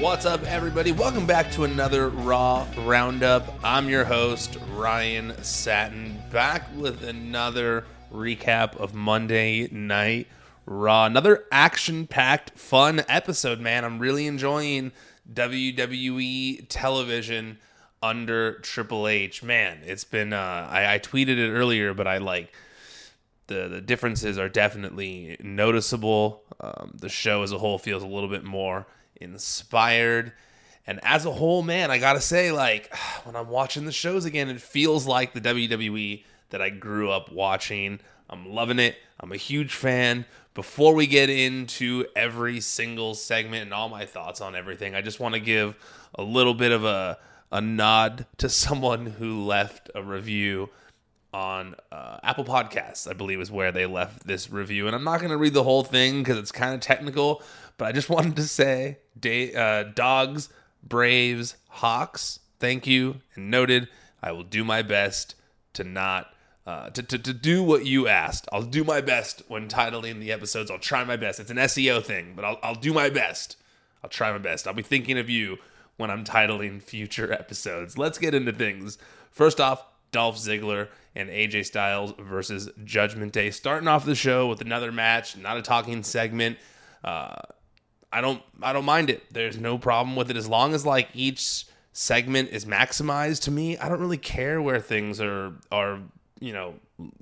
What's up, everybody? Welcome back to another Raw Roundup. I'm your host, Ryan Satin, back with another recap of Monday Night Raw. Another action packed, fun episode, man. I'm really enjoying WWE television under Triple H. Man, it's been, uh, I, I tweeted it earlier, but I like the the differences are definitely noticeable. Um, the show as a whole feels a little bit more inspired. And as a whole, man, I gotta say, like, when I'm watching the shows again, it feels like the WWE that I grew up watching. I'm loving it. I'm a huge fan. Before we get into every single segment and all my thoughts on everything, I just want to give a little bit of a, a nod to someone who left a review on uh, Apple Podcasts, I believe is where they left this review. And I'm not going to read the whole thing because it's kind of technical, but I just wanted to say, day, uh, dogs, Braves, Hawks, thank you and noted. I will do my best to not. Uh, to, to, to do what you asked. I'll do my best when titling the episodes. I'll try my best. It's an SEO thing, but I'll, I'll do my best. I'll try my best. I'll be thinking of you when I'm titling future episodes. Let's get into things. First off, Dolph Ziggler and AJ Styles versus Judgment Day. Starting off the show with another match, not a talking segment. Uh, I don't I don't mind it. There's no problem with it as long as like each segment is maximized to me. I don't really care where things are are you know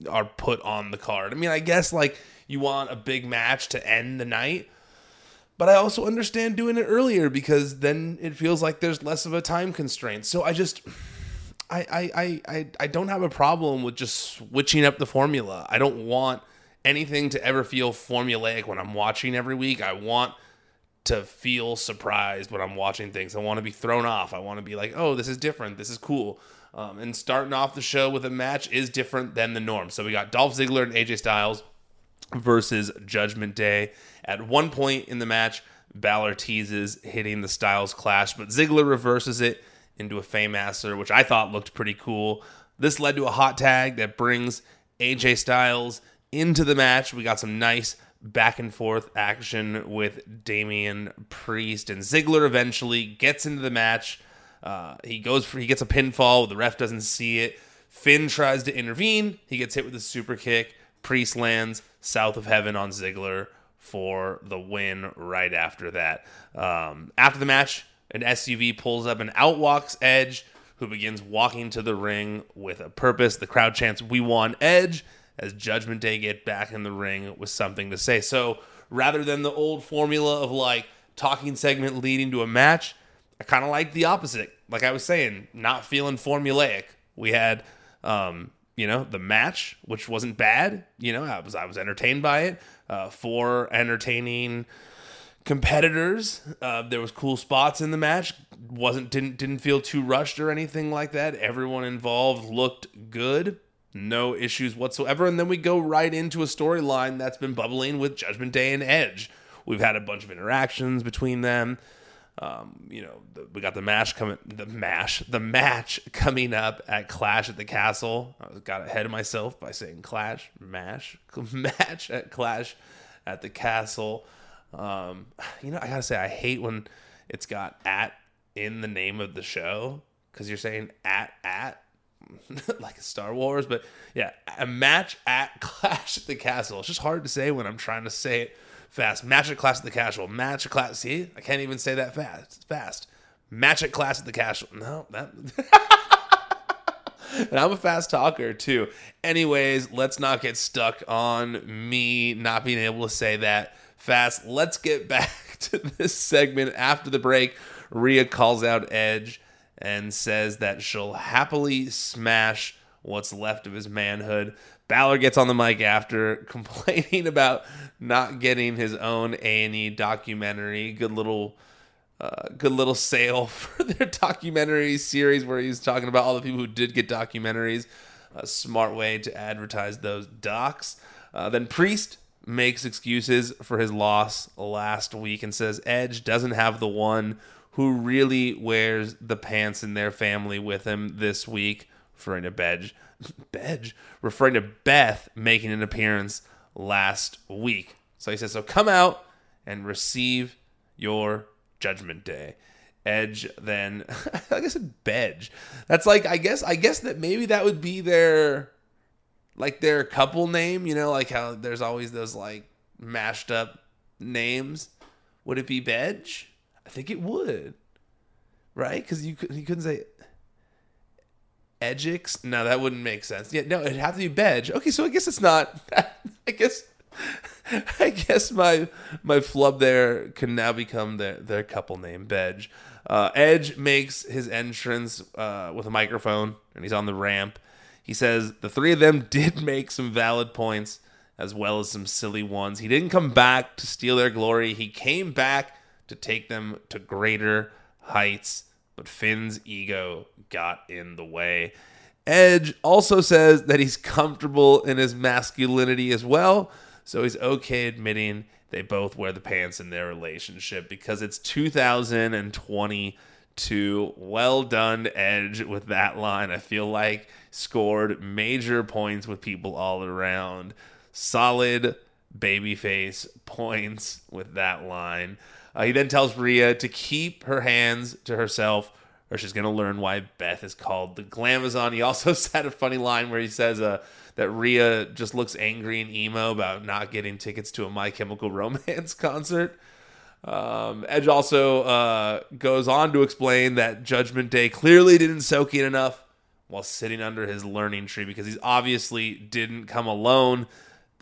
are put on the card. I mean, I guess like you want a big match to end the night, but I also understand doing it earlier because then it feels like there's less of a time constraint. So I just I I I I don't have a problem with just switching up the formula. I don't want anything to ever feel formulaic when I'm watching every week. I want to feel surprised when I'm watching things. I want to be thrown off. I want to be like, oh, this is different. This is cool. Um, and starting off the show with a match is different than the norm. So we got Dolph Ziggler and AJ Styles versus Judgment Day. At one point in the match, Balor teases hitting the Styles clash, but Ziggler reverses it into a Fameasser, which I thought looked pretty cool. This led to a hot tag that brings AJ Styles into the match. We got some nice back and forth action with Damian Priest and Ziggler eventually gets into the match. Uh, he goes for he gets a pinfall. The ref doesn't see it. Finn tries to intervene. He gets hit with a super kick. Priest lands south of heaven on Ziggler for the win. Right after that, um, after the match, an SUV pulls up and outwalks Edge, who begins walking to the ring with a purpose. The crowd chants, "We won, Edge!" As Judgment Day get back in the ring with something to say. So rather than the old formula of like talking segment leading to a match, I kind of like the opposite. Like I was saying, not feeling formulaic. We had, um, you know, the match, which wasn't bad. You know, I was I was entertained by it. Uh, four entertaining competitors. Uh, there was cool spots in the match. wasn't didn't didn't feel too rushed or anything like that. Everyone involved looked good no issues whatsoever. And then we go right into a storyline that's been bubbling with Judgment Day and Edge. We've had a bunch of interactions between them. Um, you know, the, we got the match coming, the mash, the match coming up at Clash at the Castle. I got ahead of myself by saying Clash, mash, match at Clash at the Castle. Um, you know, I gotta say, I hate when it's got at in the name of the show because you're saying at like Star Wars, but yeah, a match at Clash at the Castle. It's just hard to say when I'm trying to say it fast. Match at Clash at the Castle. Match at Clash. See, I can't even say that fast. Fast. Match at Clash at the Castle. No, that. and I'm a fast talker too. Anyways, let's not get stuck on me not being able to say that fast. Let's get back to this segment after the break. Rhea calls out Edge and says that she'll happily smash what's left of his manhood. Balor gets on the mic after complaining about not getting his own A&E documentary. Good little uh, good little sale for their documentary series where he's talking about all the people who did get documentaries. A smart way to advertise those docs. Uh, then Priest makes excuses for his loss last week and says Edge doesn't have the one who really wears the pants in their family with him this week, referring to Bedge, Bedge, referring to Beth making an appearance last week. So he says, So come out and receive your Judgment Day. Edge then I guess it Bedge. That's like I guess I guess that maybe that would be their like their couple name, you know, like how there's always those like mashed up names. Would it be Bedge? I think it would. Right? Cuz you you couldn't say Edgix? No, that wouldn't make sense. Yeah, no, it'd have to be Bedge. Okay, so I guess it's not I guess I guess my my flub there can now become their their couple name, Bedge. Uh, Edge makes his entrance uh, with a microphone, and he's on the ramp. He says the three of them did make some valid points, as well as some silly ones. He didn't come back to steal their glory. He came back to take them to greater heights. But Finn's ego got in the way. Edge also says that he's comfortable in his masculinity as well so he's okay admitting they both wear the pants in their relationship because it's 2022. Well done, Edge, with that line. I feel like scored major points with people all around. Solid babyface points with that line. Uh, he then tells Rhea to keep her hands to herself or she's going to learn why Beth is called the Glamazon. He also said a funny line where he says, uh, that Rhea just looks angry and emo about not getting tickets to a My Chemical Romance concert. Um, Edge also uh, goes on to explain that Judgment Day clearly didn't soak in enough while sitting under his learning tree because he's obviously didn't come alone.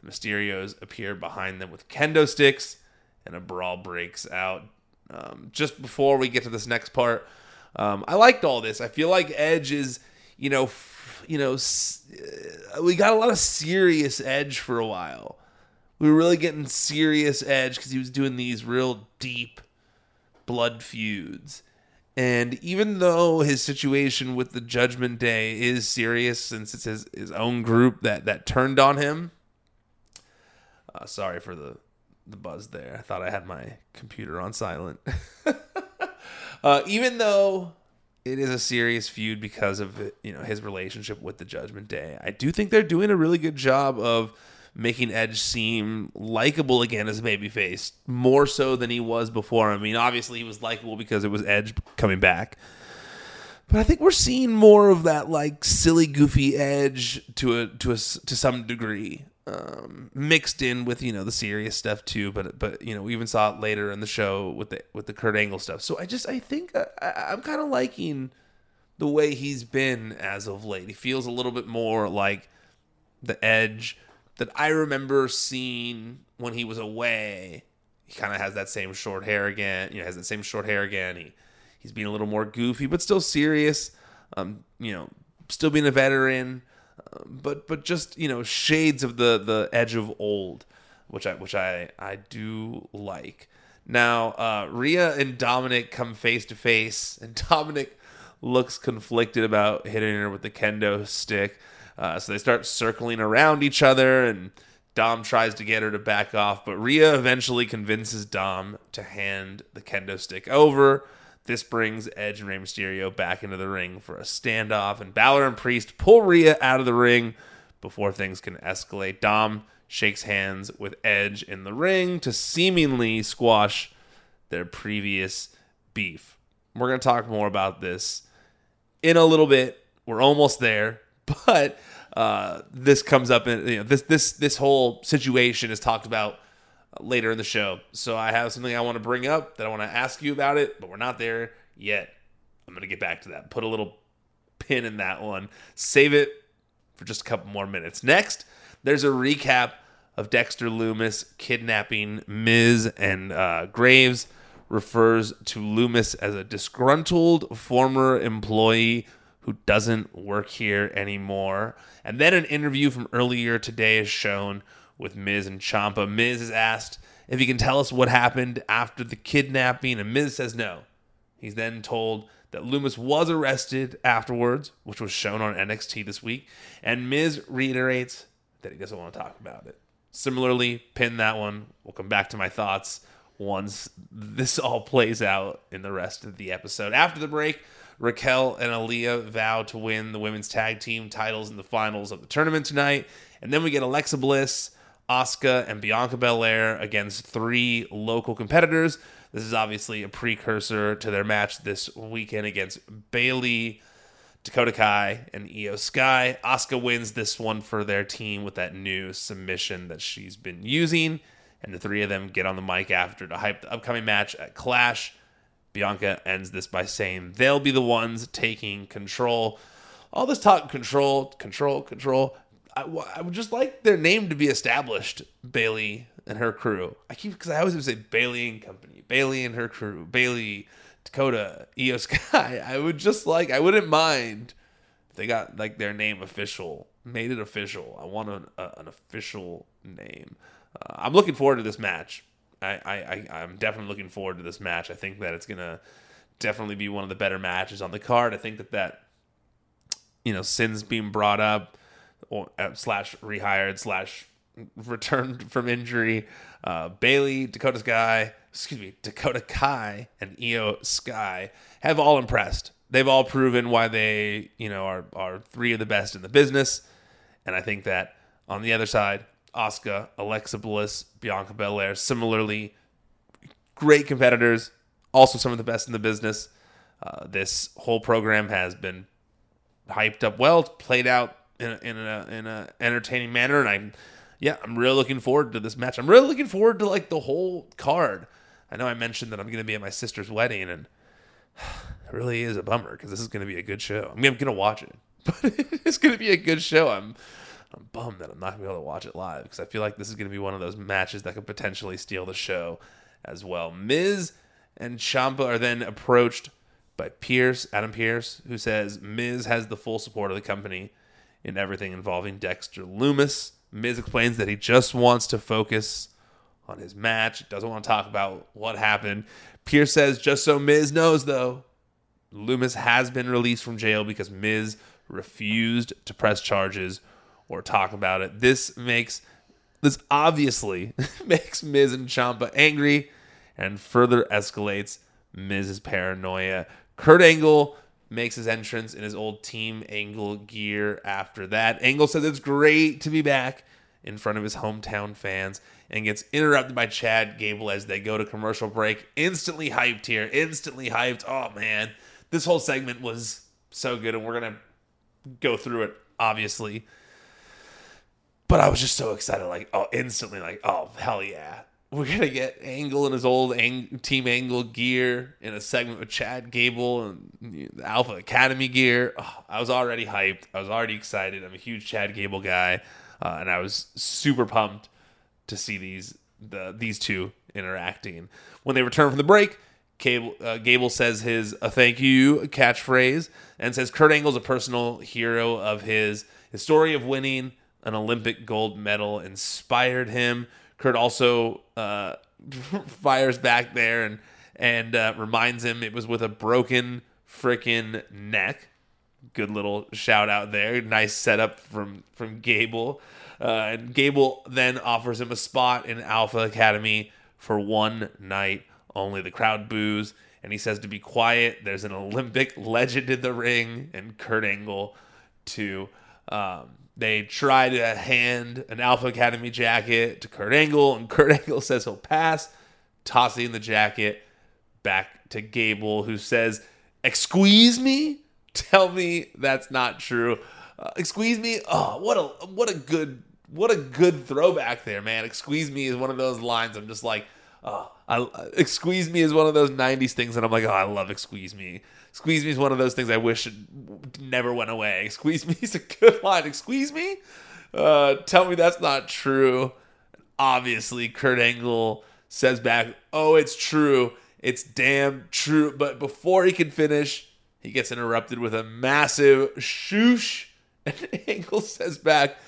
The Mysterios appear behind them with kendo sticks, and a brawl breaks out. Um, just before we get to this next part, um, I liked all this. I feel like Edge is, you know, you know, uh, we got a lot of serious edge for a while. We were really getting serious edge because he was doing these real deep blood feuds. And even though his situation with the Judgment Day is serious, since it's his, his own group that, that turned on him, uh, sorry for the, the buzz there. I thought I had my computer on silent. uh, even though it is a serious feud because of you know his relationship with the Judgment Day. I do think they're doing a really good job of making Edge seem likable again as a babyface, more so than he was before. I mean, obviously he was likable because it was Edge coming back. But I think we're seeing more of that like silly, goofy Edge to a to a to some degree um, mixed in with you know the serious stuff too. But but you know we even saw it later in the show with the with the Kurt Angle stuff. So I just I think uh, I, I'm kind of liking the way he's been as of late. He feels a little bit more like the Edge that I remember seeing when he was away. He kind of has that same short hair again. You know, has that same short hair again. He he's being a little more goofy, but still serious. Um, you know, still being a veteran but but just you know shades of the the edge of old, which I which I I do like. Now uh, Rhea and Dominic come face to face, and Dominic looks conflicted about hitting her with the kendo stick. Uh, so they start circling around each other, and Dom tries to get her to back off, but Rhea eventually convinces Dom to hand the kendo stick over. This brings Edge and Rey Mysterio back into the ring for a standoff, and Balor and Priest pull Rhea out of the ring before things can escalate. Dom shakes hands with Edge in the ring to seemingly squash their previous beef. We're going to talk more about this in a little bit. We're almost there, but uh, this comes up in you know this this this whole situation is talked about later in the show. So I have something I want to bring up that I want to ask you about it, but we're not there yet. I'm going to get back to that. Put a little pin in that one. Save it for just a couple more minutes. Next, there's a recap of Dexter Lumis kidnapping Miz and uh, Graves refers to Lumis as a disgruntled former employee who doesn't work here anymore. And then an interview from earlier today is shown with Miz and Ciampa. Miz is asked if he can tell us what happened after the kidnapping, and Miz says no. He's then told that Lumis was arrested afterwards, which was shown on NXT this week, and Miz reiterates that he doesn't want to talk about it. Similarly, pin that one. We'll come back to my thoughts once this all plays out in the rest of the episode. After the break, Raquel and Aliyah vow to win the women's tag team titles in the finals of the tournament tonight. And then we get Alexa Bliss Asuka and Bianca Belair against three local competitors. This is obviously a precursor to their match this weekend against Bayley, Dakota Kai, and Iyo Sky. Asuka wins this one for their team with that new submission that she's been using. And the three of them get on the mic after to hype the upcoming match at Clash. Bianca ends this by saying they'll be the ones taking control. All this talk control, control, control. I, I would just like their name to be established, Bayley and her crew. I keep because I always would say Bayley and Company, Bayley and her crew, Bayley, Dakota, Iyo Sky. I would just like I wouldn't mind if they got like their name official, made it official. I want an, an official name. Uh, I'm looking forward to this match. I, I, I I'm definitely looking forward to this match. I think that it's gonna definitely be one of the better matches on the card. I think that that you know sins being brought up uh, slash rehired slash returned from injury. Uh, Bayley, Dakota Sky, excuse me, Dakota Kai, and Iyo Sky have all impressed. They've all proven why they, you know, are are three of the best in the business. And I think that on the other side, Asuka, Alexa Bliss, Bianca Belair, similarly great competitors, also some of the best in the business. Uh, this whole program has been hyped up well, played out in a, in a in a entertaining manner, and I'm yeah, I'm really looking forward to this match. I'm really looking forward to like the whole card. I know I mentioned that I'm going to be at my sister's wedding, and it really is a bummer because this is going to be a good show. I'm going to watch it, but it's going to be a good show. I'm I'm bummed that I'm not going to be able to watch it live because I feel like this is going to be one of those matches that could potentially steal the show as well. Miz and Ciampa are then approached by Pearce, Adam Pearce, who says Miz has the full support of the company in everything involving Dexter Lumis. Miz explains that he just wants to focus on his match, doesn't want to talk about what happened. Pearce says, just so Miz knows, though, Lumis has been released from jail because Miz refused to press charges or talk about it. This makes this obviously makes Miz and Ciampa angry and further escalates Miz's paranoia. Kurt Angle makes his entrance in his old Team Angle gear after that. Angle says it's great to be back in front of his hometown fans and gets interrupted by Chad Gable as they go to commercial break. Instantly hyped here. Instantly hyped. Oh, man. This whole segment was so good, and we're to go through it, obviously. But I was just so excited, like, oh, instantly, like, oh, hell yeah we're gonna get Angle in his old Ang- Team Angle gear in a segment with Chad Gable and the Alpha Academy gear. Oh, I was already hyped. I was already excited. I'm a huge Chad Gable guy, uh, and I was super pumped to see these the these two interacting. When they return from the break, Gable, uh, Gable says his "a thank you" catchphrase and says Kurt Angle's a personal hero of his. His story of winning an Olympic gold medal inspired him Kurt also uh, fires back there and and uh, reminds him it was with a broken freaking neck. Good little shout out there. Nice setup from from Gable. Uh, and Gable then offers him a spot in Alpha Academy for one night only. The crowd boos, and he says to be quiet. There's an Olympic legend in the ring, and Kurt Angle to um, they try to hand an Alpha Academy jacket to Kurt Angle, and Kurt Angle says he'll pass, tossing the jacket back to Gable, who says, "Excuse me? Tell me that's not true. Uh, excuse me? Oh, what a what a good what a good throwback there, man. Excuse me is one of those lines. I'm just like, oh, I, excuse me is one of those '90s things, and I'm like, oh, I love excuse me. Squeeze me is one of those things I wish never went away. Squeeze me is a good line. Squeeze me? Uh, tell me that's not true. Obviously, Kurt Angle says back, Oh, it's true. It's damn true. But before he can finish, he gets interrupted with a massive shoosh. And Angle says back,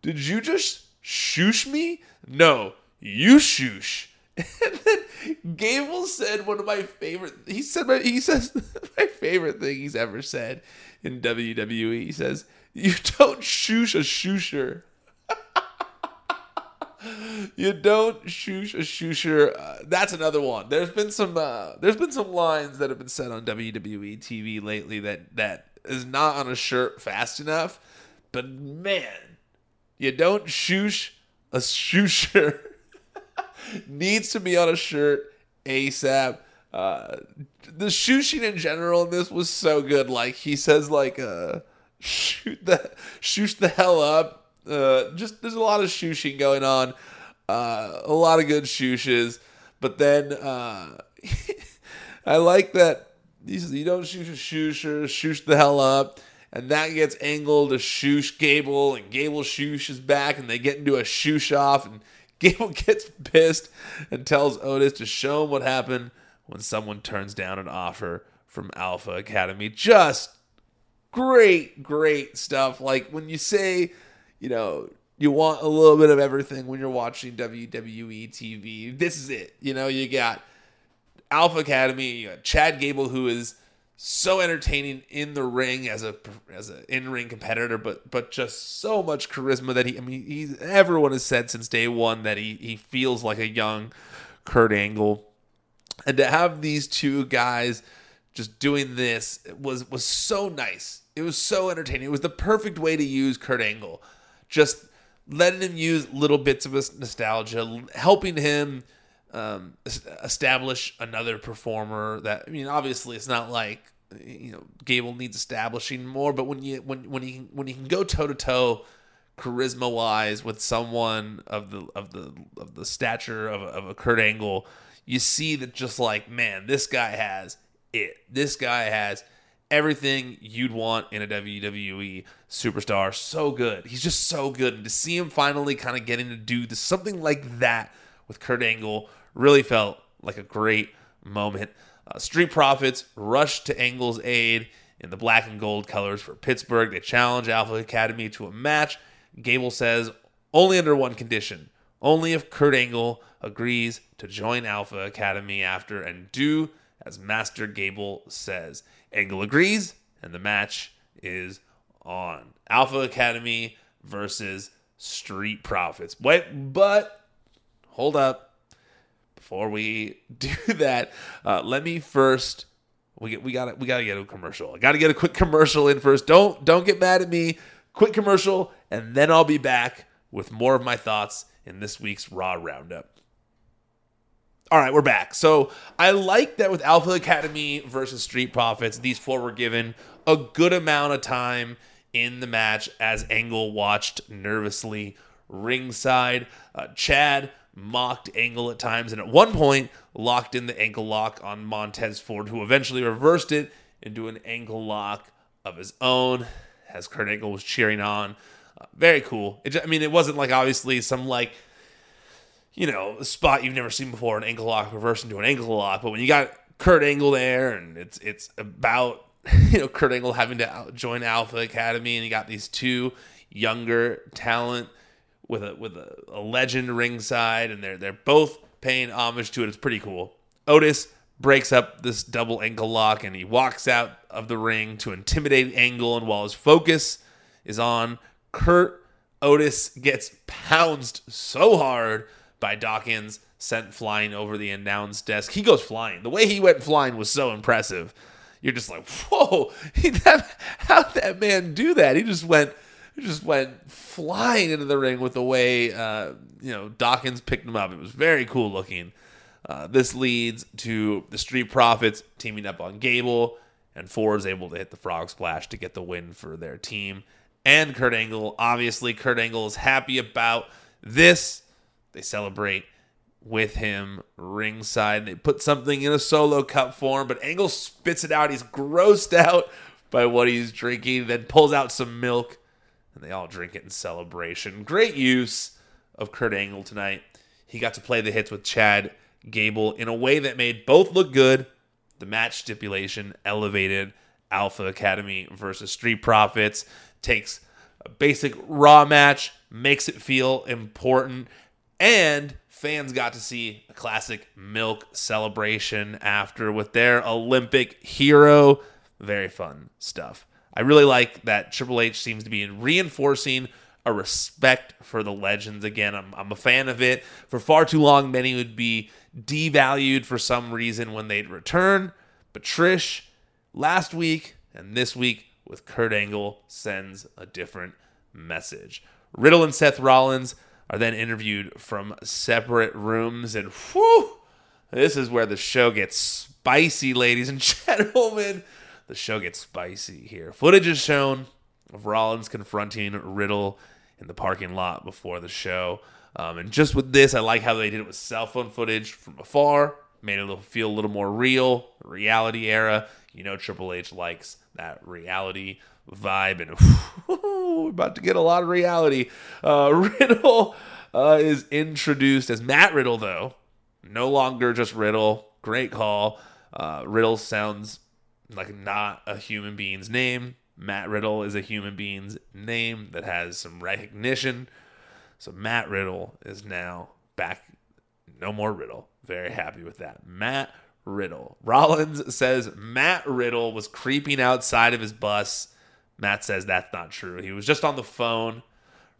Did you just shoosh me? No, you shoosh. And then Gable said one of my favorite. He said my, he says my favorite thing he's ever said in WWE. He says, "You don't shoosh a shoosher." you don't shoosh a shoosher. Uh, that's another one. There's been some. Uh, there's been some lines that have been said on WWE TV lately that that is not on a shirt fast enough. But man, you don't shoosh a shusher needs to be on a shirt ASAP. Uh, the shushing in general in this was so good. Like he says, like uh, shoot the shoot the hell up. Uh, just there's a lot of shushing going on. Uh, a lot of good shushes, but then uh, I like that he says you don't shoot a shusher, shoosh the hell up. And that gets angled to shoosh Gable, and Gable shooshes back, and they get into a shoosh off, and Gable gets pissed and tells Otis to show him what happened when someone turns down an offer from Alpha Academy. Just great, great stuff. Like when you say, you know, you want a little bit of everything when you're watching WWE TV, this is it. You know, you got Alpha Academy, you got Chad Gable, who is so entertaining in the ring as a as an in ring competitor, but but just so much charisma that he. I mean, he's everyone has said since day one that he he feels like a young Kurt Angle, and to have these two guys just doing this was was so nice. It was so entertaining. It was the perfect way to use Kurt Angle, just letting him use little bits of his nostalgia, helping him um, establish another performer that I mean obviously it's not like you know Gable needs establishing more but when you when when he when he can go toe to toe charisma wise with someone of the of the of the stature of, of a Kurt Angle you see that just like man this guy has it. This guy has everything you'd want in a WWE superstar. So good. He's just so good. And to see him finally kind of getting to do this, something like that with Kurt Angle Really felt like a great moment. Uh, Street Profits rush to Angle's aid in the black and gold colors for Pittsburgh. They challenge Alpha Academy to a match. Gable says only under one condition only if Kurt Angle agrees to join Alpha Academy after and do as Master Gable says. Angle agrees, and the match is on. Alpha Academy versus Street Profits. Wait, but hold up before we do that, uh, let me first we get we got we got to get a commercial. I got to get a quick commercial in first. Don't don't get mad at me. Quick commercial, and then I'll be back with more of my thoughts in this week's Raw Roundup. All right, we're back. So I like that with Alpha Academy versus Street Profits, these four were given a good amount of time in the match as Angle watched nervously ringside. Uh, Chad mocked Angle at times, and at one point locked in the ankle lock on Montez Ford, who eventually reversed it into an ankle lock of his own as Kurt Angle was cheering on. Uh, very cool. It, I mean, it wasn't like obviously some like you know spot you've never seen before, an ankle lock reversed into an ankle lock, but when you got Kurt Angle there, and it's it's about you know Kurt Angle having to join Alpha Academy, and you got these two younger talent with a with a, a legend ringside, and they're they're both paying homage to it. It's pretty cool. Otis breaks up this double ankle lock and he walks out of the ring to intimidate Angle. And while his focus is on Kurt, Otis gets pounced so hard by Dawkins, sent flying over the announce desk. He goes flying. The way he went flying was so impressive. You're just like, whoa, how'd that man do that? He just went just went flying into the ring with the way uh, you know Dawkins picked him up. It was very cool looking. Uh, this leads to the Street Profits teaming up on Gable, and Ford is able to hit the Frog Splash to get the win for their team. And Kurt Angle, obviously, Kurt Angle is happy about this. They celebrate with him ringside. They put something in a solo cup form, but Angle spits it out. He's grossed out by what he's drinking, then pulls out some milk and they all drink it in celebration. Great use of Kurt Angle tonight. He got to play the hits with Chad Gable in a way that made both look good. The match stipulation elevated Alpha Academy versus Street Profits, takes a basic Raw match, makes it feel important, and fans got to see a classic milk celebration after with their Olympic hero. Very fun stuff. I really like that Triple H seems to be reinforcing a respect for the legends again. I'm, I'm a fan of it. For far too long, many would be devalued for some reason when they'd return. But Trish, last week and this week with Kurt Angle, sends a different message. Riddle and Seth Rollins are then interviewed from separate rooms. And whew, this is where the show gets spicy, ladies and gentlemen. The show gets spicy here. Footage is shown of Rollins confronting Riddle in the parking lot before the show. Um, and just with this, I like how they did it with cell phone footage from afar, made it feel a little more real, reality era. You know, Triple H likes that reality vibe, and we're about to get a lot of reality. Uh, Riddle uh, is introduced as Matt Riddle, though, no longer just Riddle. Great call. Uh, Riddle sounds like not a human being's name. Matt Riddle is a human being's name that has some recognition. So Matt Riddle is now back. No more Riddle. Very happy with that. Matt Riddle. Rollins says Matt Riddle was creeping outside of his bus. Matt says that's not true. He was just on the phone.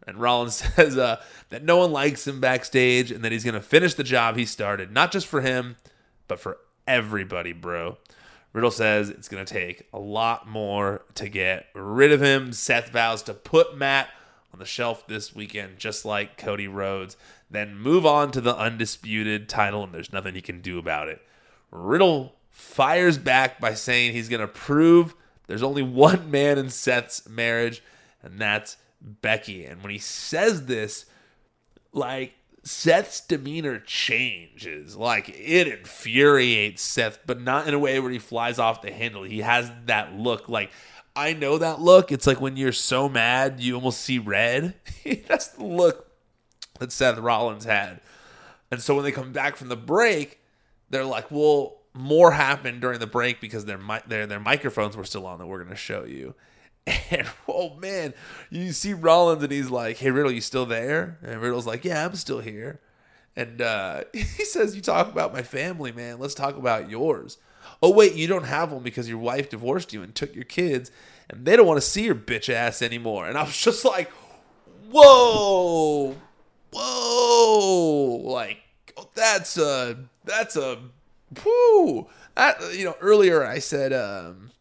And Rollins says uh, that no one likes him backstage and that he's going to finish the job he started, not just for him, but for everybody, bro. Riddle says it's going to take a lot more to get rid of him. Seth vows to put Matt on the shelf this weekend, just like Cody Rhodes, then move on to the undisputed title, and there's nothing he can do about it. Riddle fires back by saying he's going to prove there's only one man in Seth's marriage, and that's Becky. And when he says this, like Seth's demeanor changes. Like it infuriates Seth, but not in a way where he flies off the handle. He has that look like I know that look. It's like when you're so mad you almost see red. That's the look that Seth Rollins had. And so when they come back from the break, they're like, "Well, more happened during the break because their their their microphones were still on that we're going to show you." And oh man, you see Rollins and he's like, "Hey Riddle, you still there?" And Riddle's like, "Yeah, I'm still here." And uh, he says, "You talk about my family, man. Let's talk about yours." Oh wait, you don't have one because your wife divorced you and took your kids, and they don't want to see your bitch ass anymore. And I was just like, "Whoa, whoa!" Like that's a that's a whoo. That, you know, earlier I said. Um,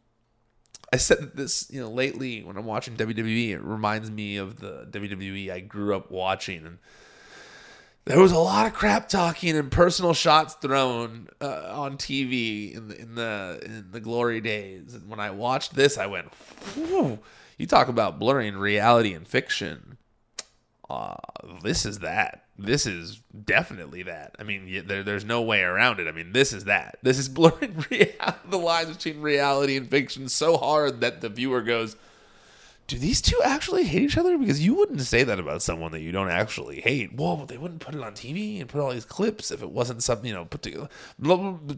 I said that this, you know, lately when I'm watching WWE, it reminds me of the WWE I grew up watching, and there was a lot of crap talking and personal shots thrown uh, on TV in the in the in the glory days. And when I watched this, I went, "You talk about blurring reality and fiction. Uh, this is that." This is definitely that. I mean, there, there's no way around it. I mean, this is that. This is blurring the lines between reality and fiction so hard that the viewer goes, do these two actually hate each other? Because you wouldn't say that about someone that you don't actually hate. Whoa, they wouldn't put it on TV and put all these clips if it wasn't something, you know, put together. Blah, blah,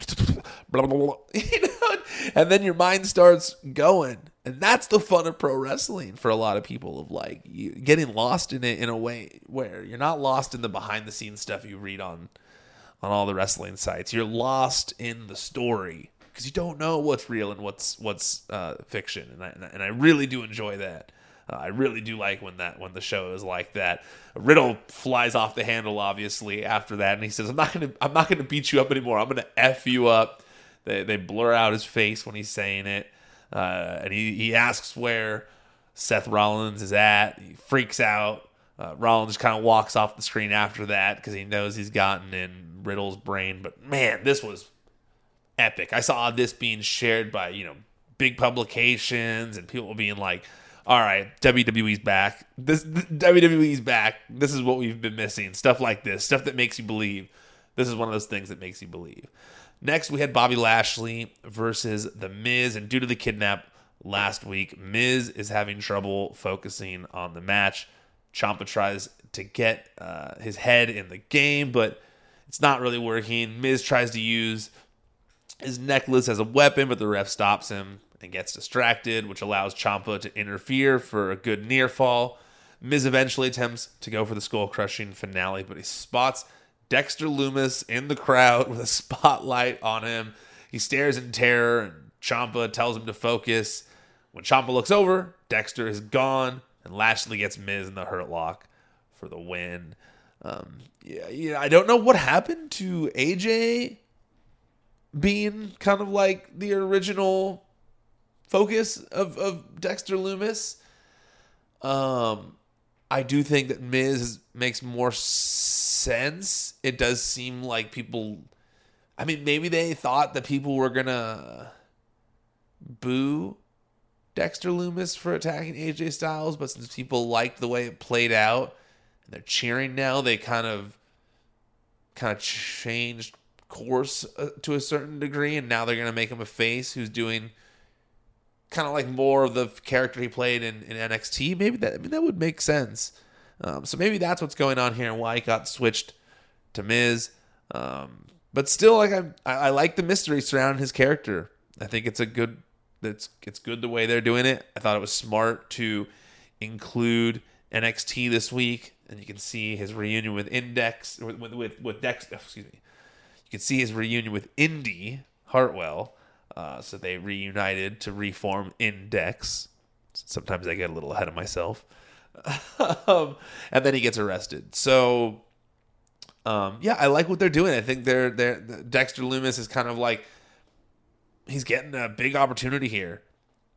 blah, blah, you know? And then your mind starts going. And that's the fun of pro wrestling for a lot of people of like you, getting lost in it in a way where you're not lost in the behind the scenes stuff you read on on all the wrestling sites. You're lost in the story because you don't know what's real and what's what's uh, fiction, and I, and I really do enjoy that. Uh, I really do like when that when the show is like that. Riddle flies off the handle obviously after that, and he says, "I'm not gonna I'm not gonna beat you up anymore. I'm gonna f you up." They they blur out his face when he's saying it, uh, and he he asks where Seth Rollins is at. He freaks out. Uh, Rollins just kind of walks off the screen after that because he knows he's gotten in Riddle's brain. But man, this was epic. I saw this being shared by, you know, big publications and people being like, all right, WWE's back. This WWE's back. This is what we've been missing. Stuff like this, stuff that makes you believe. This is one of those things that makes you believe. Next, we had Bobby Lashley versus The Miz, and due to the kidnap last week, Miz is having trouble focusing on the match. Ciampa tries to get uh, his head in the game, but it's not really working. Miz tries to use his necklace as a weapon, but the ref stops him and gets distracted, which allows Ciampa to interfere for a good near fall. Miz eventually attempts to go for the skull crushing finale, but he spots Dexter Lumis in the crowd with a spotlight on him. He stares in terror, and Ciampa tells him to focus. When Ciampa looks over, Dexter is gone, and Lashley gets Miz in the hurt lock for the win. Um, yeah, yeah, I don't know what happened to AJ being kind of like the original focus of, of Dexter Lumis. Um, I do think that Miz makes more sense. It does seem like people. I mean, maybe they thought that people were gonna boo Dexter Lumis for attacking AJ Styles, but since people liked the way it played out and they're cheering now, they kind of kind of changed course uh, to a certain degree, and now they're gonna make him a face who's doing kind of like more of the character he played in, in NXT. Maybe that I mean that would make sense. Um, so maybe that's what's going on here and why he got switched to Miz. Um, but still, like I, I like the mystery surrounding his character. I think it's a good. It's it's good the way they're doing it. I thought it was smart to include NXT this week, and you can see his reunion with Index with with, with Dex. Excuse me. You can see his reunion with Indi Hartwell. Uh, so they reunited to reform Index. Sometimes I get a little ahead of myself. um, and then he gets arrested. So, um, yeah, I like what they're doing. I think they're they're Dexter Lumis is kind of like he's getting a big opportunity here,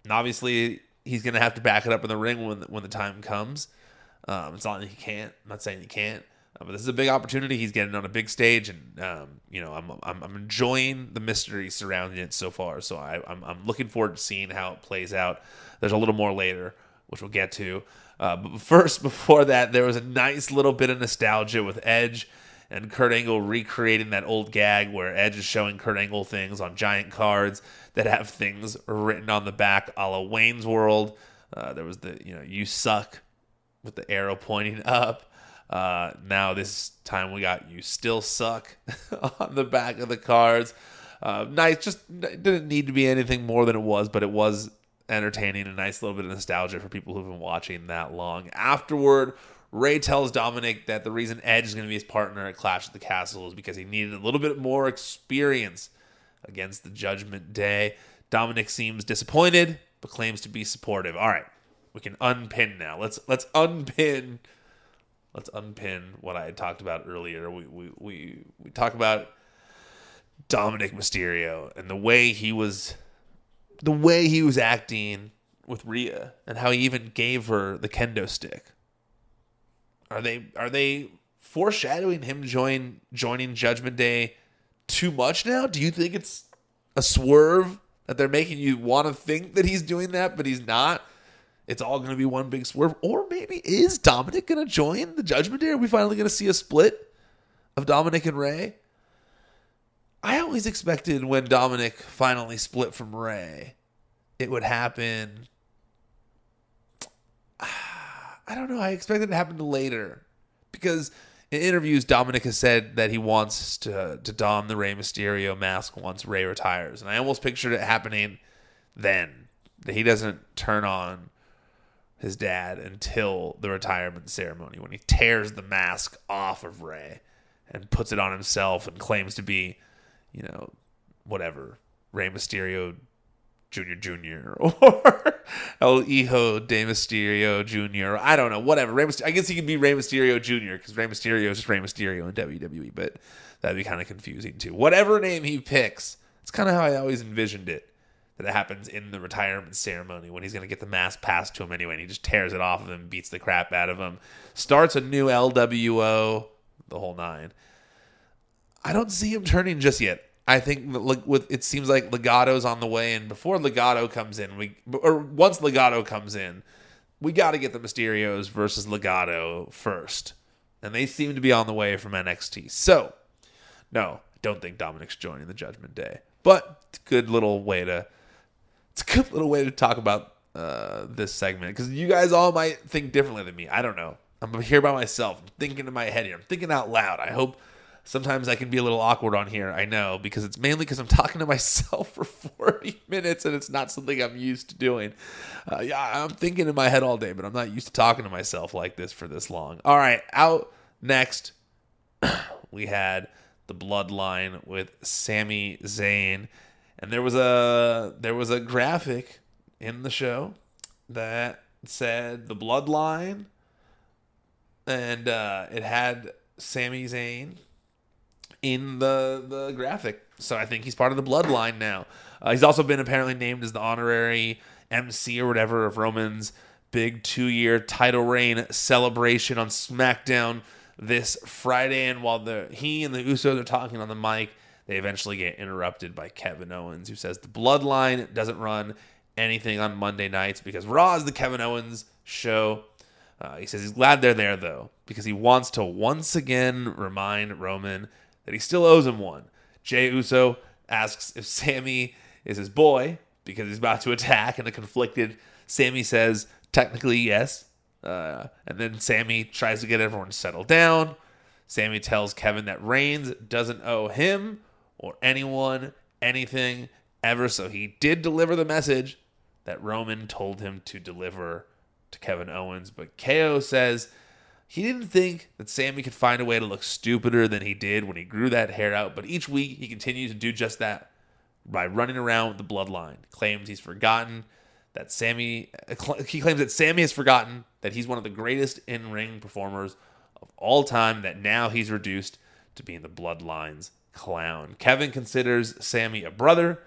and obviously he's going to have to back it up in the ring when when the time comes. Um, it's not that he can't. I'm not saying he can't. Uh, this is a big opportunity. He's getting on a big stage, and um, you know, I'm, I'm, I'm enjoying the mystery surrounding it so far. So I, I'm I'm looking forward to seeing how it plays out. There's a little more later, which we'll get to. Uh, but first, before that, there was a nice little bit of nostalgia with Edge and Kurt Angle recreating that old gag where Edge is showing Kurt Angle things on giant cards that have things written on the back, a la Wayne's World. Uh, there was the you know you suck with the arrow pointing up. Uh, now this time we got you still suck on the back of the cards. Uh, nice, just didn't need to be anything more than it was, but it was entertaining, a nice little bit of nostalgia for people who've been watching that long. Afterward, Rey tells Dominic that the reason Edge is going to be his partner at Clash of the Castle is because he needed a little bit more experience against the Judgment Day. Dominic seems disappointed, but claims to be supportive. All right, we can unpin now. Let's let's unpin let's unpin what I had talked about earlier. We we we, we talk about Dominic Mysterio and the way he was the way he was acting with Rhea and how he even gave her the kendo stick. Are they are they foreshadowing him join joining Judgment Day too much now? Do you think it's a swerve that they're making you want to think that he's doing that, but he's not? It's all going to be one big swerve. Or maybe is Dominic going to join the Judgment Day? Are we finally going to see a split of Dominic and Rey? I always expected when Dominic finally split from Rey, it would happen. I don't know. I expected it to happen later because in interviews, Dominic has said that he wants to to don the Rey Mysterio mask once Rey retires, and I almost pictured it happening then. That he doesn't turn on his dad until the retirement ceremony when he tears the mask off of Rey and puts it on himself and claims to be, you know, whatever, Rey Mysterio Junior Junior or El Hijo de Mysterio Junior. I don't know, whatever. Rey Mysterio, I guess he could be Rey Mysterio Junior because Rey Mysterio is just Rey Mysterio in WWE, but that'd be kind of confusing too. Whatever name he picks, it's kind of how I always envisioned it that happens in the retirement ceremony when he's going to get the mask passed to him anyway, and he just tears it off of him, beats the crap out of him, starts a new LWO, the whole nine. I don't see him turning just yet. I think with it seems like Legado's on the way, and before Legado comes in, we or once Legado comes in, we got to get the Mysterios versus Legado first, and they seem to be on the way from NXT. So, no, don't think Dominic's joining the Judgment Day, but good little way to it's a good little way to talk about uh, this segment because you guys all might think differently than me. I don't know. I'm here by myself. I'm thinking in my head here. I'm thinking out loud. I hope sometimes I can be a little awkward on here. I know because it's mainly because I'm talking to myself for 40 minutes and it's not something I'm used to doing. Uh, yeah, I'm thinking in my head all day, but I'm not used to talking to myself like this for this long. All right, out next, we had the Bloodline with Sami Zayn and there was a there was a graphic in the show that said the bloodline and uh, it had Sami Zayn in the the graphic. So I think he's part of the bloodline now. Uh, he's also been apparently named as the honorary MC or whatever of Roman's big two year title reign celebration on SmackDown this Friday. And while the he and the Usos are talking on the mic, they eventually get interrupted by Kevin Owens, who says the bloodline doesn't run anything on Monday nights because Raw is the Kevin Owens show. Uh, he says he's glad they're there though because he wants to once again remind Roman that he still owes him one. Jey Uso asks if Sami is his boy because he's about to attack, and a conflicted Sami says technically yes. Uh, and then Sami tries to get everyone to settle down. Sami tells Kevin that Reigns doesn't owe him or anyone anything ever, so he did deliver the message that Roman told him to deliver to Kevin Owens. But KO says he didn't think that Sami could find a way to look stupider than he did when he grew that hair out, but each week he continues to do just that by running around with the bloodline. Claims he's forgotten that Sami, he claims that Sami has forgotten that he's one of the greatest in-ring performers of all time that now he's reduced to being the bloodline's clown. Kevin considers Sami a brother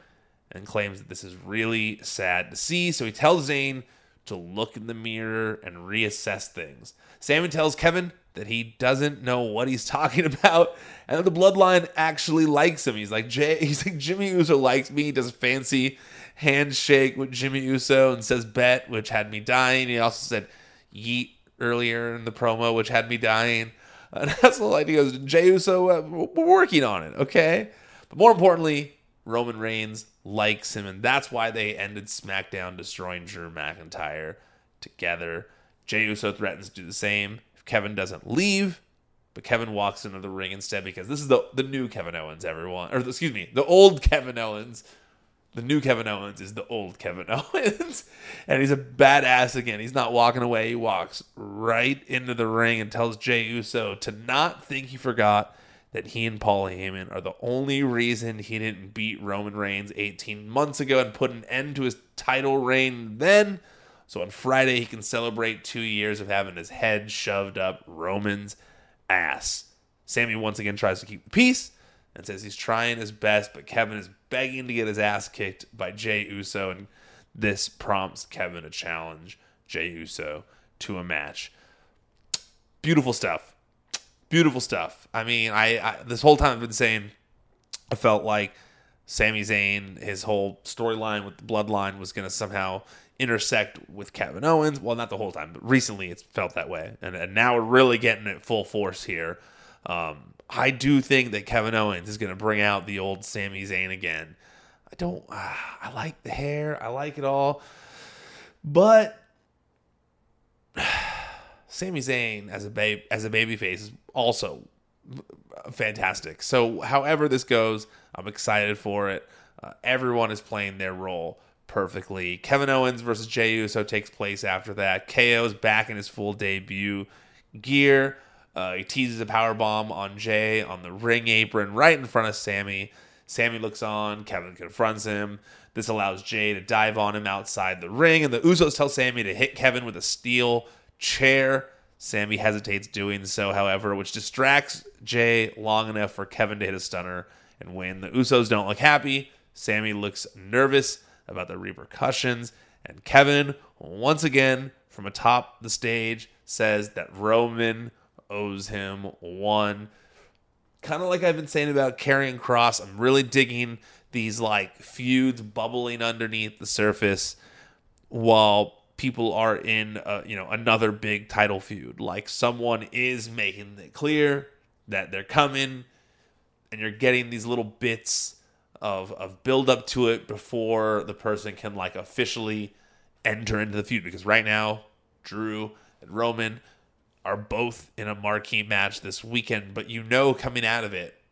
and claims that this is really sad to see, so he tells Zayn to look in the mirror and reassess things. Sami tells Kevin that he doesn't know what he's talking about and that the bloodline actually likes him. He's like Jey he's like Jimmy Uso likes me, he does a fancy handshake with Jimmy Uso and says bet, which had me dying. He also said yeet earlier in the promo, which had me dying. And that's the line. He goes, Jey Uso, uh, we're working on it, okay? But more importantly, Roman Reigns likes him, and that's why they ended SmackDown destroying Drew McIntyre together. Jey Uso threatens to do the same if Kevin doesn't leave, but Kevin walks into the ring instead because this is the the new Kevin Owens, everyone, or excuse me, the old Kevin Owens the new Kevin Owens is the old Kevin Owens. and he's a badass again. He's not walking away. He walks right into the ring and tells Jey Uso to not think he forgot that he and Paul Heyman are the only reason he didn't beat Roman Reigns 18 months ago and put an end to his title reign then. So on Friday, he can celebrate two years of having his head shoved up Roman's ass. Sami once again tries to keep the peace and says he's trying his best, but Kevin is begging to get his ass kicked by Jey Uso, and this prompts Kevin to challenge Jey Uso to a match. Beautiful stuff. Beautiful stuff. I mean, I, I this whole time I've been saying I felt like Sami Zayn, his whole storyline with the bloodline was going to somehow intersect with Kevin Owens. Well, not the whole time, but recently it's felt that way. And, and now we're really getting it full force here. Um, I do think that Kevin Owens is going to bring out the old Sami Zayn again. I don't. Uh, I like the hair. I like it all, but Sami Zayn as a babe as a baby face is also fantastic. So, however this goes, I'm excited for it. Uh, everyone is playing their role perfectly. Kevin Owens versus Jey Uso takes place after that. KO is back in his full debut gear. Uh, he teases a power bomb on Jey on the ring apron right in front of Sami. Sami looks on. Kevin confronts him. This allows Jey to dive on him outside the ring, and the Usos tell Sami to hit Kevin with a steel chair. Sami hesitates doing so, however, which distracts Jey long enough for Kevin to hit a stunner and win. The Usos don't look happy. Sami looks nervous about the repercussions, and Kevin, once again from atop the stage, says that Roman owes him one. Kind of like I've been saying about Karrion Kross, I'm really digging these like feuds bubbling underneath the surface while people are in you know another big title feud. Like someone is making it clear that they're coming, and you're getting these little bits of of build up to it before the person can like officially enter into the feud. Because right now, Drew and Roman are both in a marquee match this weekend, but you know coming out of it,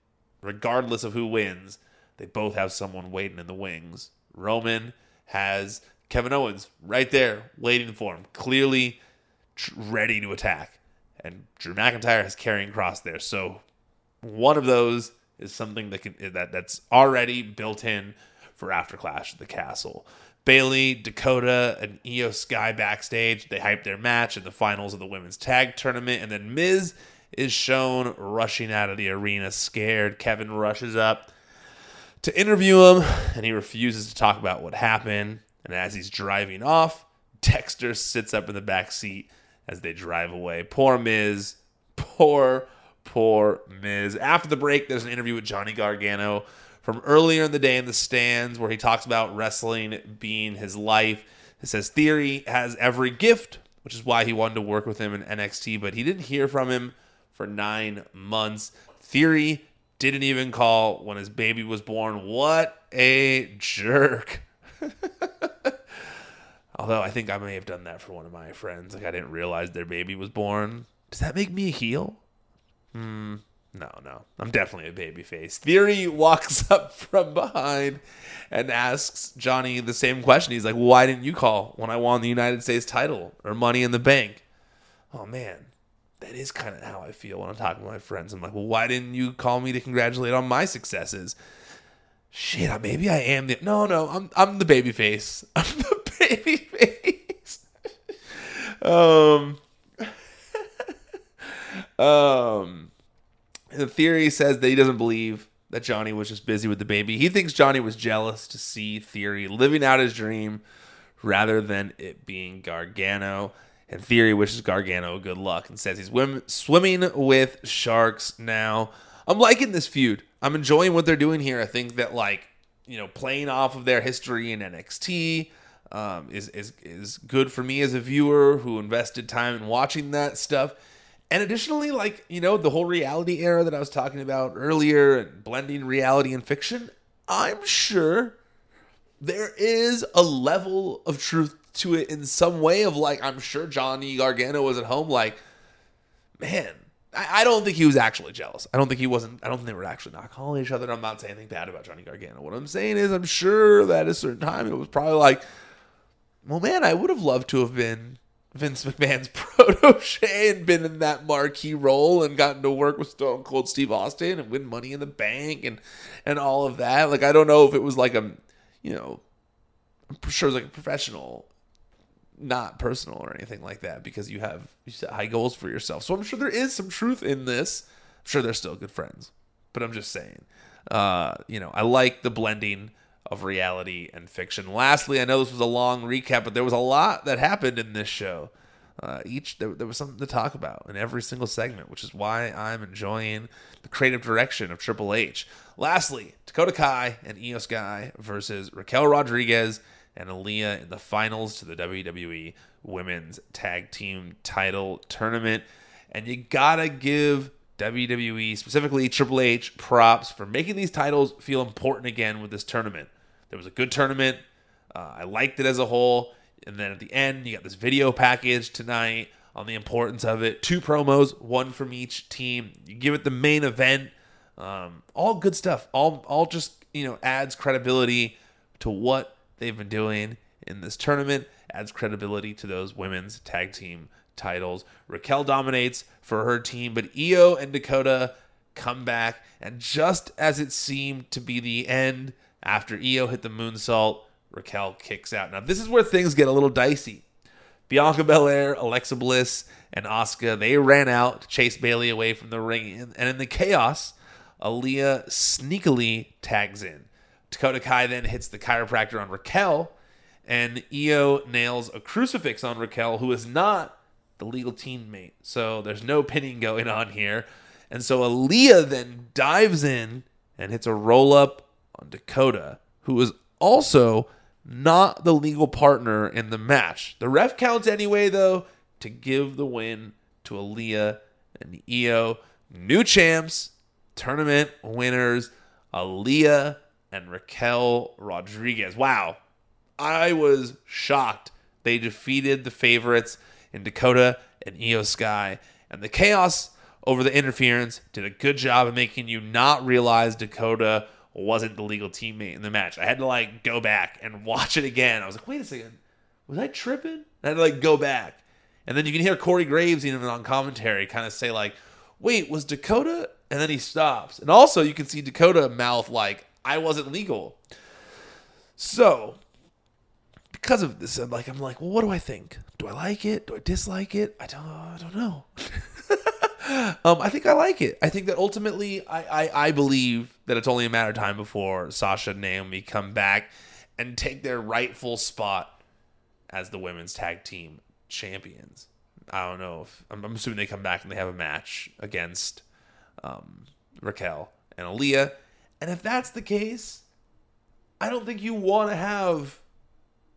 regardless of who wins, they both have someone waiting in the wings. Roman has Kevin Owens right there waiting for him, clearly tr- ready to attack. And Drew McIntyre has Karrion Kross there. So one of those is something that can that that's already built in for after Clash of the Castle. Bayley, Dakota, and Iyo Sky backstage. They hype their match in the finals of the women's tag tournament, and then Miz is shown rushing out of the arena, scared. Kevin rushes up to interview him, and he refuses to talk about what happened. And as he's driving off, Dexter sits up in the back seat as they drive away. Poor Miz. Poor, poor Miz. After the break, there's an interview with Johnny Gargano from earlier in the day in the stands where he talks about wrestling being his life. It says Theory has every gift, which is why he wanted to work with him in NXT, but he didn't hear from him for nine months. Theory didn't even call when his baby was born. What a jerk. Although I think I may have done that for one of my friends. Like I didn't realize their baby was born. Does that make me a heel? Hmm. No, no. I'm definitely a baby face. Theory walks up from behind and asks Johnny the same question. He's like, Why didn't you call when I won the United States title or money in the bank? Oh man, that is kind of how I feel when I'm talking to my friends. I'm like, Well, why didn't you call me to congratulate on my successes? Shit, maybe I am the no, no. I'm I'm the baby face. I'm the baby face. um, um, theory says that he doesn't believe that Johnny was just busy with the baby. He thinks Johnny was jealous to see Theory living out his dream rather than it being Gargano. And Theory wishes Gargano good luck and says he's swimming with sharks now. I'm liking this feud. I'm enjoying what they're doing here. I think that like you know playing off of their history in NXT um, is is is good for me as a viewer who invested time in watching that stuff. And additionally, like you know, the whole reality era that I was talking about earlier, and blending reality and fiction. I'm sure there is a level of truth to it in some way. Of like, I'm sure Johnny Gargano was at home, like, man, I, I don't think he was actually jealous. I don't think he wasn't. I don't think they were actually not calling each other. I'm not saying anything bad about Johnny Gargano. What I'm saying is, I'm sure that at a certain time it was probably like, well, man, I would have loved to have been Vince McMahon's protege and been in that marquee role and gotten to work with Stone Cold Steve Austin and win Money in the Bank and and all of that. Like, I don't know if it was like a, you know, I'm sure it was like a professional not personal or anything like that because you have you set high goals for yourself. So I'm sure there is some truth in this. I'm sure they're still good friends, but I'm just saying. Uh, you know, I like the blending of reality and fiction. Lastly, I know this was a long recap, but there was a lot that happened in this show. Uh, each there, there was something to talk about in every single segment, which is why I'm enjoying the creative direction of Triple H. Lastly, Dakota Kai and Iyo Sky versus Raquel Rodriguez and Aliyah in the finals to the WWE Women's Tag Team Title Tournament. And you gotta give WWE, specifically Triple H, props for making these titles feel important again with this tournament. There was a good tournament. Uh, I liked it as a whole. And then at the end, you got this video package tonight on the importance of it. Two promos, one from each team. You give it the main event. Um, all good stuff. All all just you know adds credibility to what they've been doing in this tournament adds credibility to those women's tag team titles. Raquel dominates for her team, but Iyo and Dakota come back, and just as it seemed to be the end, after Iyo hit the moonsault, Raquel kicks out. Now this is where things get a little dicey. Bianca Belair, Alexa Bliss, and Asuka they ran out to chase Bayley away from the ring, and in the chaos, Aliyah sneakily tags in. Dakota Kai then hits the Kairopractor on Raquel, and Iyo nails a crucifix on Raquel, who is not the legal teammate. So there's no pinning going on here. And so Aliyah then dives in and hits a roll up on Dakota, was also not the legal partner in the match. The ref counts anyway, though, to give the win to Aliyah and Iyo. New champs, tournament winners, Aliyah and Raquel Rodriguez. Wow. I was shocked. They defeated the favorites in Dakota and Iyo Sky. And the chaos over the interference did a good job of making you not realize Dakota wasn't the legal teammate in the match. I had to like go back and watch it again. I was like, wait a second, was I tripping? I had to like go back. And then you can hear Corey Graves even on commentary kind of say like, wait, was Dakota? And then he stops. And also you can see Dakota mouth like, I wasn't legal. So, because of this, I'm like, I'm like, well, what do I think? Do I like it? Do I dislike it? I don't, I don't know. um, I think I like it. I think that ultimately, I, I, I believe that it's only a matter of time before Sasha and Naomi come back and take their rightful spot as the women's tag team champions. I don't know if I'm, I'm assuming they come back and they have a match against um, Raquel and Aliyah. And if that's the case, I don't think you want to have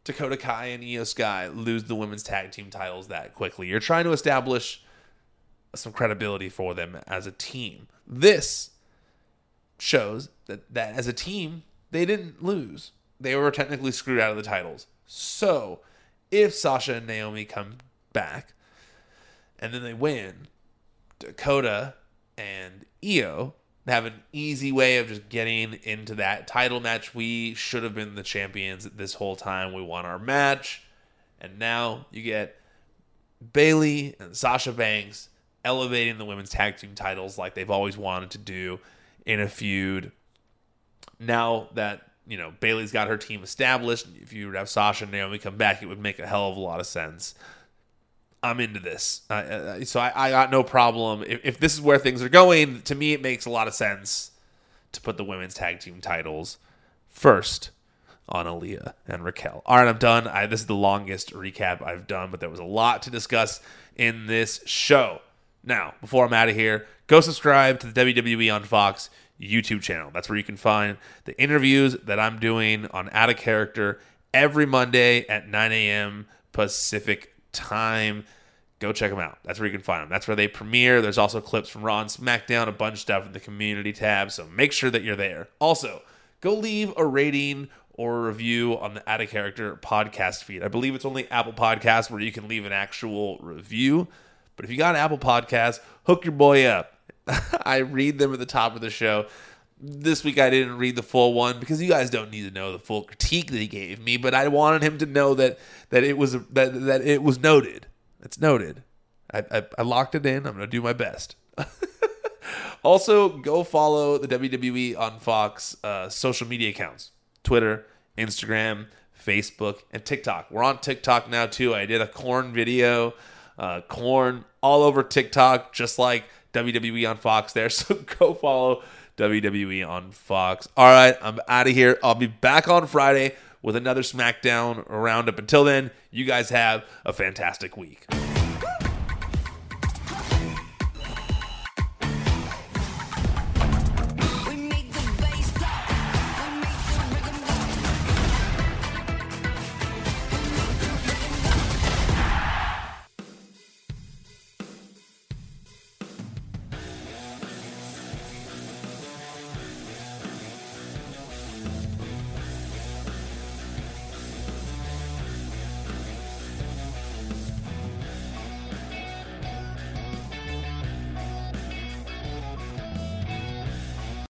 Dakota Kai and Iyo Sky lose the women's tag team titles that quickly. You're trying to establish some credibility for them as a team. This shows that, that as a team, they didn't lose. They were technically screwed out of the titles. So, if Sasha and Naomi come back and then they win, Dakota and Iyo have an easy way of just getting into that title match. We should have been the champions this whole time. We won our match. And now you get Bayley and Sasha Banks elevating the women's tag team titles like they've always wanted to do in a feud. Now that, you know, Bayley's got her team established, if you would have Sasha and Naomi come back, it would make a hell of a lot of sense. I'm into this. Uh, so I, I, got no problem. If, if this is where things are going, to me, it makes a lot of sense to put the women's tag team titles first on Aliyah and Raquel. All right, I'm done. I, this is the longest recap I've done, but there was a lot to discuss in this show. Now, before I'm out of here, go subscribe to the WWE on Fox YouTube channel. That's where you can find the interviews that I'm doing on Out of Character every Monday at 9 a.m. Pacific time. Go check them out. That's where you can find them. That's where they premiere. There's also clips from Raw and SmackDown, a bunch of stuff in the community tab. So make sure that you're there. Also, go leave a rating or a review on the Out of Character podcast feed. I believe it's only Apple Podcasts where you can leave an actual review. But if you got Apple Podcasts, hook your boy up. I read them at the top of the show this week I didn't read the full one because you guys don't need to know the full critique that he gave me, but I wanted him to know that that it was that that it was noted. It's noted. I, I, I locked it in. I'm gonna do my best. also, go follow the WWE on Fox uh, social media accounts: Twitter, Instagram, Facebook, and TikTok. We're on TikTok now too. I did a corn video, uh, corn all over TikTok, just like WWE on Fox there. So go follow WWE on Fox. All right, I'm out of here. I'll be back on Friday with another SmackDown roundup. Until then, you guys have a fantastic week.